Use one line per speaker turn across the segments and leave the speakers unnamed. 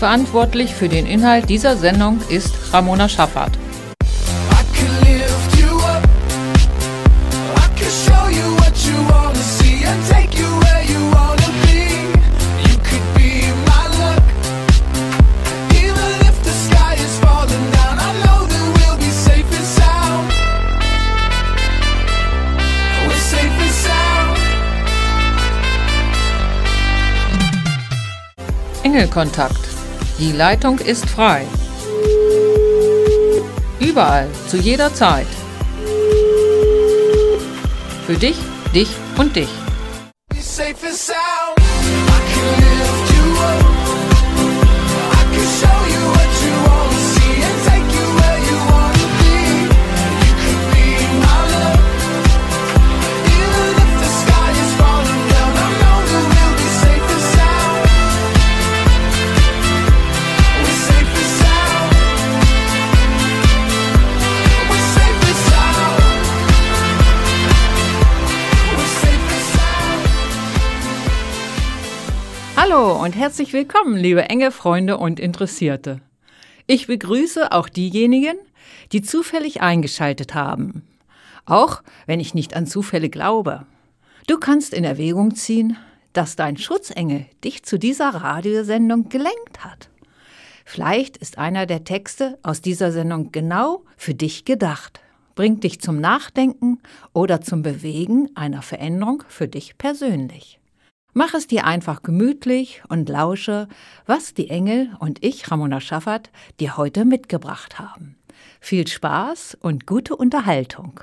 Verantwortlich für den Inhalt dieser Sendung ist Ramona Schaffert. Engelkontakt. Die Leitung ist frei. Überall, zu jeder Zeit. Für dich, dich und dich. Herzlich willkommen, liebe enge Freunde und Interessierte. Ich begrüße auch diejenigen, die zufällig eingeschaltet haben. Auch wenn ich nicht an Zufälle glaube. Du kannst in Erwägung ziehen, dass dein Schutzengel dich zu dieser Radiosendung gelenkt hat. Vielleicht ist einer der Texte aus dieser Sendung genau für dich gedacht, bringt dich zum Nachdenken oder zum Bewegen einer Veränderung für dich persönlich. Mach es dir einfach gemütlich und lausche, was die Engel und ich, Ramona Schaffert, dir heute mitgebracht haben. Viel Spaß und gute Unterhaltung.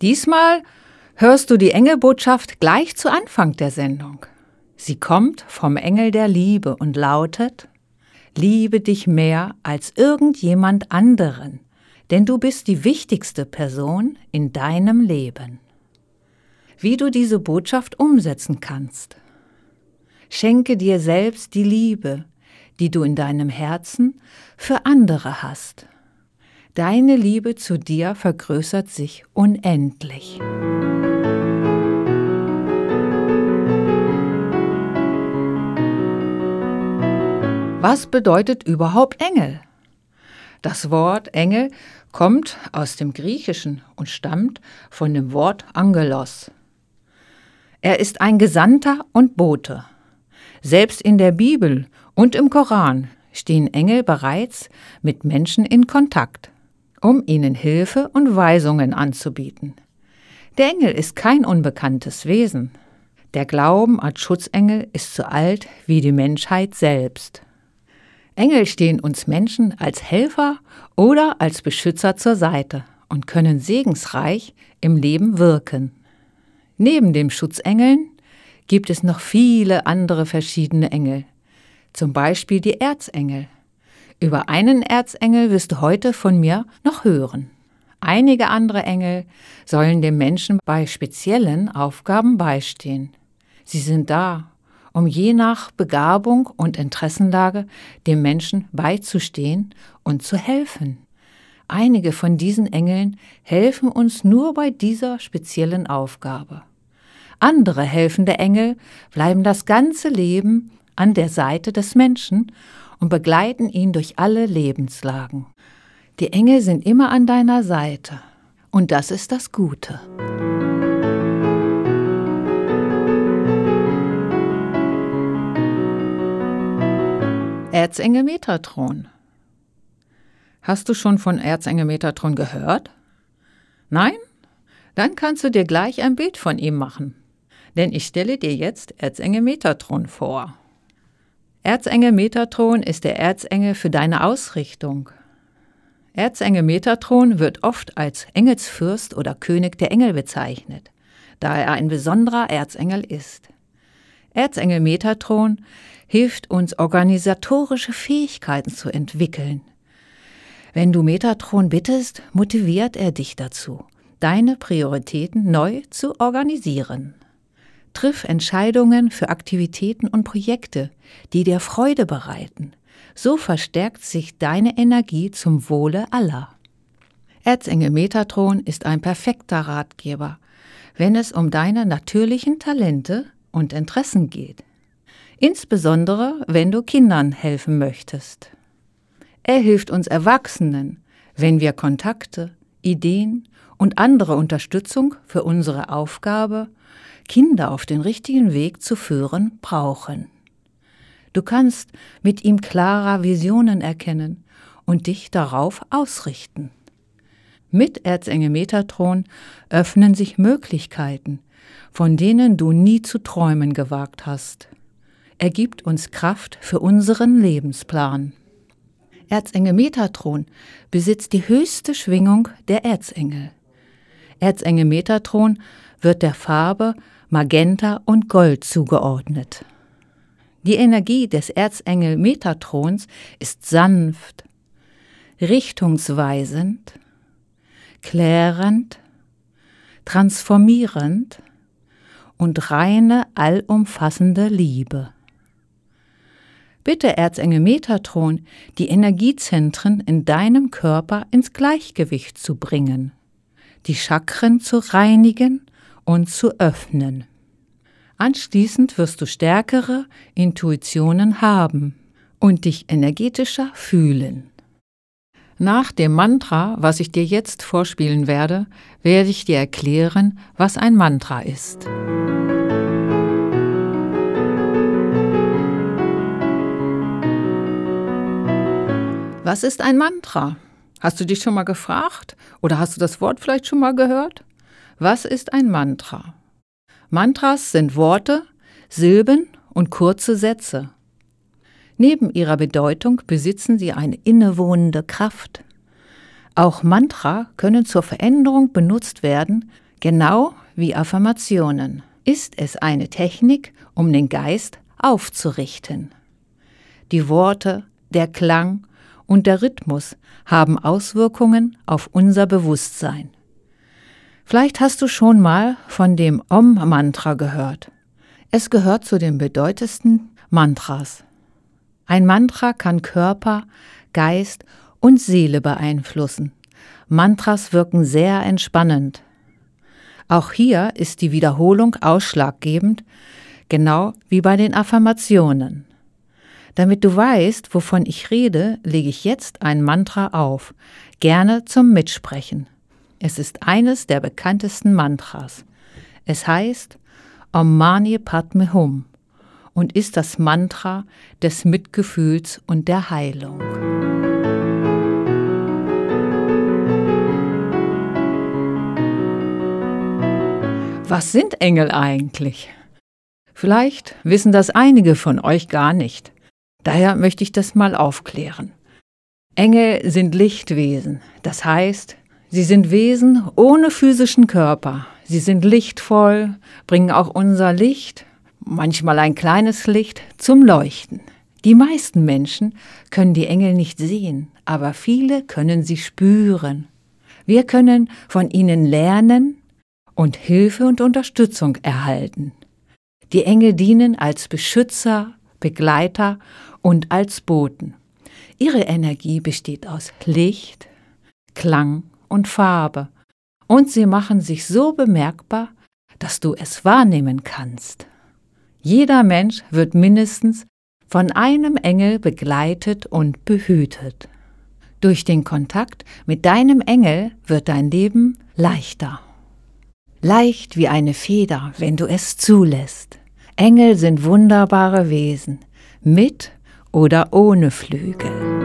Diesmal hörst du die Engelbotschaft gleich zu Anfang der Sendung. Sie kommt vom Engel der Liebe und lautet, Liebe dich mehr als irgendjemand anderen denn du bist die wichtigste Person in deinem Leben. Wie du diese Botschaft umsetzen kannst. Schenke dir selbst die Liebe, die du in deinem Herzen für andere hast. Deine Liebe zu dir vergrößert sich unendlich. Was bedeutet überhaupt Engel? Das Wort Engel kommt aus dem Griechischen und stammt von dem Wort Angelos. Er ist ein Gesandter und Bote. Selbst in der Bibel und im Koran stehen Engel bereits mit Menschen in Kontakt, um ihnen Hilfe und Weisungen anzubieten. Der Engel ist kein unbekanntes Wesen. Der Glauben als Schutzengel ist so alt wie die Menschheit selbst. Engel stehen uns Menschen als Helfer oder als Beschützer zur Seite und können segensreich im Leben wirken. Neben den Schutzengeln gibt es noch viele andere verschiedene Engel, zum Beispiel die Erzengel. Über einen Erzengel wirst du heute von mir noch hören. Einige andere Engel sollen dem Menschen bei speziellen Aufgaben beistehen. Sie sind da, um je nach Begabung und Interessenlage dem Menschen beizustehen und zu helfen. Einige von diesen Engeln helfen uns nur bei dieser speziellen Aufgabe. Andere helfende Engel bleiben das ganze Leben an der Seite des Menschen und begleiten ihn durch alle Lebenslagen. Die Engel sind immer an deiner Seite und das ist das Gute. Erzengel Metatron. Hast du schon von Erzengel Metatron gehört? Nein? Dann kannst du dir gleich ein Bild von ihm machen. Denn ich stelle dir jetzt Erzengel Metatron vor. Erzengel Metatron ist der Erzengel für deine Ausrichtung. Erzengel Metatron wird oft als Engelsfürst oder König der Engel bezeichnet, da er ein besonderer Erzengel ist. Erzengel Metatron hilft uns, organisatorische Fähigkeiten zu entwickeln. Wenn du Metatron bittest, motiviert er dich dazu, deine Prioritäten neu zu organisieren. Triff Entscheidungen für Aktivitäten und Projekte, die dir Freude bereiten. So verstärkt sich deine Energie zum Wohle aller. Erzengel Metatron ist ein perfekter Ratgeber, wenn es um deine natürlichen Talente und Interessen geht. Insbesondere, wenn du Kindern helfen möchtest. Er hilft uns Erwachsenen, wenn wir Kontakte, Ideen und andere Unterstützung für unsere Aufgabe, Kinder auf den richtigen Weg zu führen, brauchen. Du kannst mit ihm klarer Visionen erkennen und dich darauf ausrichten. Mit Erzengel Metatron öffnen sich Möglichkeiten, von denen du nie zu träumen gewagt hast. Er gibt uns Kraft für unseren Lebensplan. Erzengel Metatron besitzt die höchste Schwingung der Erzengel. Erzengel Metatron wird der Farbe Magenta und Gold zugeordnet. Die Energie des Erzengel Metatrons ist sanft, richtungsweisend, klärend, transformierend und reine, allumfassende Liebe. Bitte Erzengel Metatron, die Energiezentren in deinem Körper ins Gleichgewicht zu bringen, die Chakren zu reinigen und zu öffnen. Anschließend wirst du stärkere Intuitionen haben und dich energetischer fühlen. Nach dem Mantra, was ich dir jetzt vorspielen werde, werde ich dir erklären, was ein Mantra ist. Was ist ein Mantra? Hast du dich schon mal gefragt oder hast du das Wort vielleicht schon mal gehört? Was ist ein Mantra? Mantras sind Worte, Silben und kurze Sätze. Neben ihrer Bedeutung besitzen sie eine innewohnende Kraft. Auch Mantra können zur Veränderung benutzt werden, genau wie Affirmationen. Ist es eine Technik, um den Geist aufzurichten. Die Worte, der Klang und der Rhythmus haben Auswirkungen auf unser Bewusstsein. Vielleicht hast du schon mal von dem Om-Mantra gehört. Es gehört zu den bedeutendsten Mantras. Ein Mantra kann Körper, Geist und Seele beeinflussen. Mantras wirken sehr entspannend. Auch hier ist die Wiederholung ausschlaggebend, genau wie bei den Affirmationen. Damit du weißt, wovon ich rede, lege ich jetzt ein Mantra auf, gerne zum Mitsprechen. Es ist eines der bekanntesten Mantras. Es heißt Om Mani Padme Hum und ist das Mantra des Mitgefühls und der Heilung. Was sind Engel eigentlich? Vielleicht wissen das einige von euch gar nicht. Daher möchte ich das mal aufklären. Engel sind Lichtwesen, das heißt, sie sind Wesen ohne physischen Körper. Sie sind lichtvoll, bringen auch unser Licht manchmal ein kleines Licht zum Leuchten. Die meisten Menschen können die Engel nicht sehen, aber viele können sie spüren. Wir können von ihnen lernen und Hilfe und Unterstützung erhalten. Die Engel dienen als Beschützer, Begleiter und als Boten. Ihre Energie besteht aus Licht, Klang und Farbe, und sie machen sich so bemerkbar, dass du es wahrnehmen kannst. Jeder Mensch wird mindestens von einem Engel begleitet und behütet. Durch den Kontakt mit deinem Engel wird dein Leben leichter. Leicht wie eine Feder, wenn du es zulässt. Engel sind wunderbare Wesen, mit oder ohne Flügel.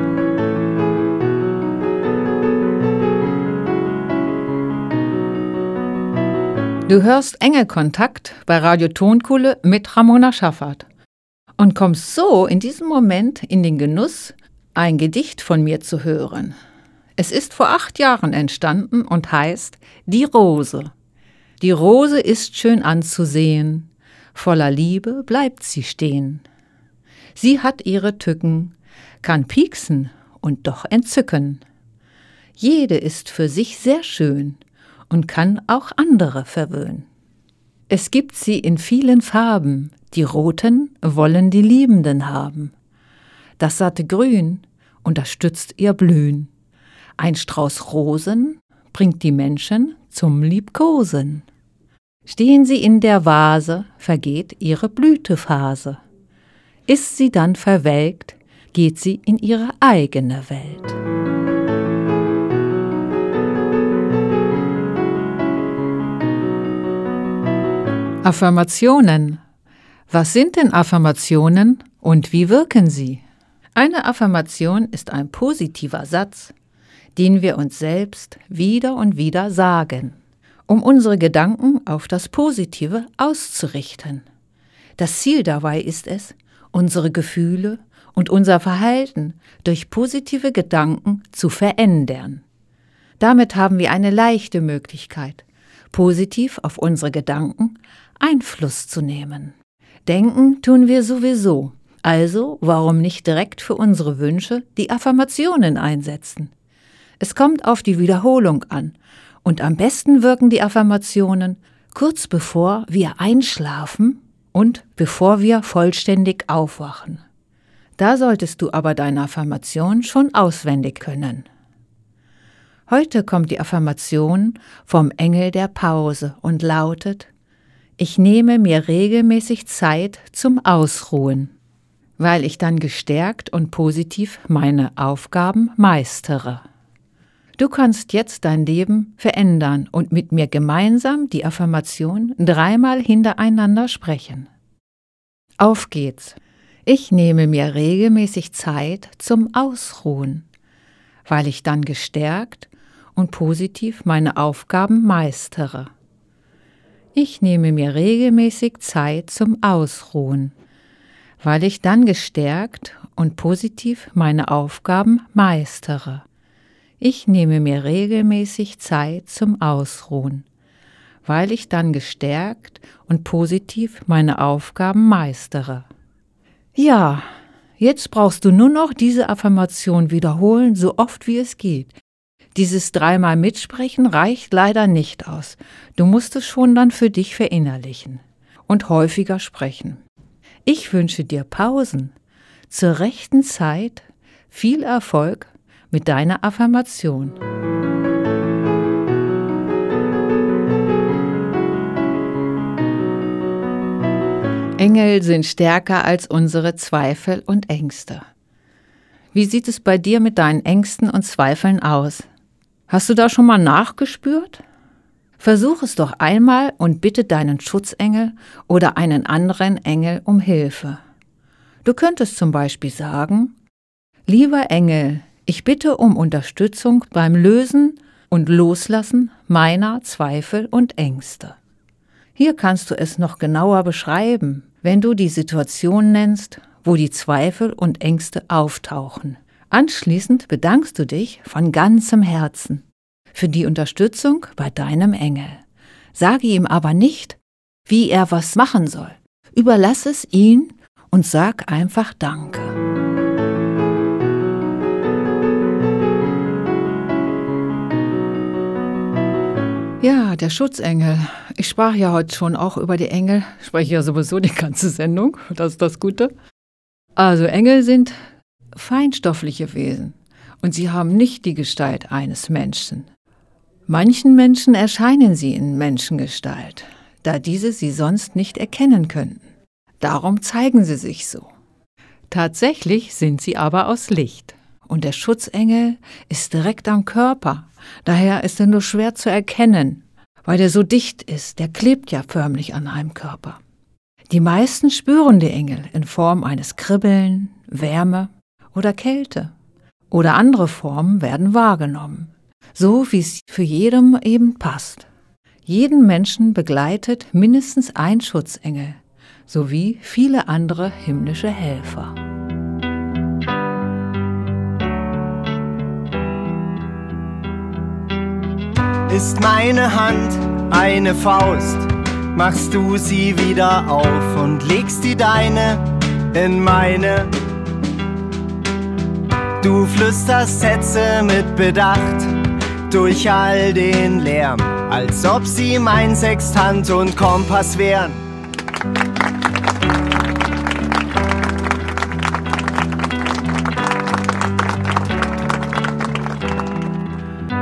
Du hörst Engelkontakt bei Radio Tonkuhle mit Ramona Schaffert und kommst so in diesem Moment in den Genuss, ein Gedicht von mir zu hören. Es ist vor acht Jahren entstanden und heißt Die Rose. Die Rose ist schön anzusehen, voller Liebe bleibt sie stehen. Sie hat ihre Tücken, kann pieksen und doch entzücken. Jede ist für sich sehr schön, und kann auch andere verwöhnen. Es gibt sie in vielen Farben, die roten wollen die Liebenden haben. Das satte Grün unterstützt ihr Blühen. Ein Strauß Rosen bringt die Menschen zum Liebkosen. Stehen sie in der Vase, vergeht ihre Blütephase. Ist sie dann verwelkt, geht sie in ihre eigene Welt. Affirmationen. Was sind denn Affirmationen und wie wirken sie? Eine Affirmation ist ein positiver Satz, den wir uns selbst wieder und wieder sagen, um unsere Gedanken auf das Positive auszurichten. Das Ziel dabei ist es, unsere Gefühle und unser Verhalten durch positive Gedanken zu verändern. Damit haben wir eine leichte Möglichkeit, positiv auf unsere Gedanken Einfluss zu nehmen. Denken tun wir sowieso, also warum nicht direkt für unsere Wünsche die Affirmationen einsetzen? Es kommt auf die Wiederholung an, und am besten wirken die Affirmationen kurz bevor wir einschlafen und bevor wir vollständig aufwachen. Da solltest du aber deine Affirmation schon auswendig können. Heute kommt die Affirmation vom Engel der Pause und lautet Ich nehme mir regelmäßig Zeit zum Ausruhen, weil ich dann gestärkt und positiv meine Aufgaben meistere. Du kannst jetzt dein Leben verändern und mit mir gemeinsam die Affirmation dreimal hintereinander sprechen. Auf geht's. Ich nehme mir regelmäßig Zeit zum Ausruhen, weil ich dann gestärkt und positiv meine Aufgaben meistere. Ich nehme mir regelmäßig Zeit zum Ausruhen, weil ich dann gestärkt und positiv meine Aufgaben meistere. Ich nehme mir regelmäßig Zeit zum Ausruhen, weil ich dann gestärkt und positiv meine Aufgaben meistere. Ja, jetzt brauchst du nur noch diese Affirmation wiederholen, so oft wie es geht. Dieses dreimal Mitsprechen reicht leider nicht aus. Du musst es schon dann für dich verinnerlichen und häufiger sprechen. Ich wünsche dir Pausen, zur rechten Zeit, viel Erfolg mit deiner Affirmation. Engel sind stärker als unsere Zweifel und Ängste. Wie sieht es bei dir mit deinen Ängsten und Zweifeln aus? Hast du da schon mal nachgespürt? Versuch es doch einmal und bitte deinen Schutzengel oder einen anderen Engel um Hilfe. Du könntest zum Beispiel sagen, Lieber Engel, ich bitte um Unterstützung beim Lösen und Loslassen meiner Zweifel und Ängste. Hier kannst du es noch genauer beschreiben, wenn du die Situation nennst, wo die Zweifel und Ängste auftauchen. Anschließend bedankst du dich von ganzem Herzen für die Unterstützung bei deinem Engel. Sage ihm aber nicht, wie er was machen soll. Überlass es ihn und sag einfach Danke. Ja, der Schutzengel. Ich sprach ja heute schon auch über die Engel. Ich spreche ja sowieso die ganze Sendung. Das ist das Gute. Also Engel sind feinstoffliche Wesen und sie haben nicht die Gestalt eines Menschen. Manchen Menschen erscheinen sie in Menschengestalt, da diese sie sonst nicht erkennen könnten. Darum zeigen sie sich so. Tatsächlich sind sie aber aus Licht und der Schutzengel ist direkt am Körper Daher ist er nur schwer zu erkennen, weil er so dicht ist, der klebt ja förmlich an einem Körper. Die meisten spüren die Engel in Form eines Kribbeln, Wärme oder Kälte. Oder andere Formen werden wahrgenommen, so wie es für jedem eben passt. Jeden Menschen begleitet mindestens ein Schutzengel sowie viele andere himmlische Helfer.
Ist meine Hand eine Faust, machst du sie wieder auf und legst die deine in meine. Du flüsterst Sätze mit Bedacht durch all den Lärm, als ob sie mein Sextant und Kompass wären.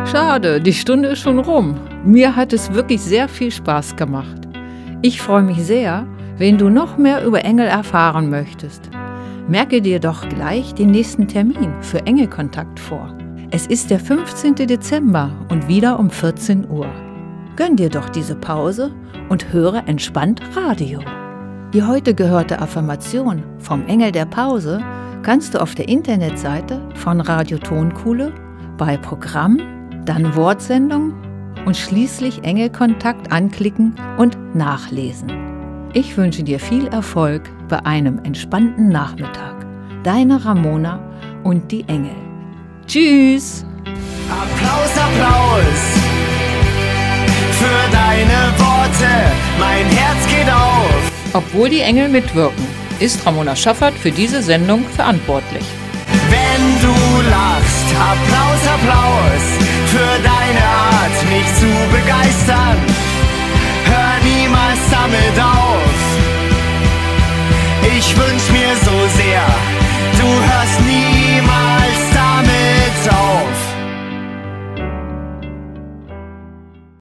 Schade, die Stunde ist schon rum. Mir hat es wirklich sehr viel Spaß gemacht. Ich freue mich sehr, wenn du noch mehr über Engel erfahren möchtest. Merke dir doch gleich den nächsten Termin für Engelkontakt vor. Es ist der 15. Dezember und wieder um 14 Uhr. Gönn dir doch diese Pause und höre entspannt Radio. Die heute gehörte Affirmation vom Engel der Pause kannst du auf der Internetseite von Radio Tonkuhle bei Programm, dann Wortsendung und schließlich Engelkontakt anklicken und nachlesen. Ich wünsche dir viel Erfolg bei einem entspannten Nachmittag. Deine Ramona und die Engel. Tschüss!
Applaus, Applaus für deine Worte, mein Herz geht auf.
Obwohl die Engel mitwirken, ist Ramona Schaffert für diese Sendung verantwortlich.
Wenn du lachst, Applaus, Applaus für deine Art, mich zu begeistern ich wünsch mir so sehr, du hörst niemals.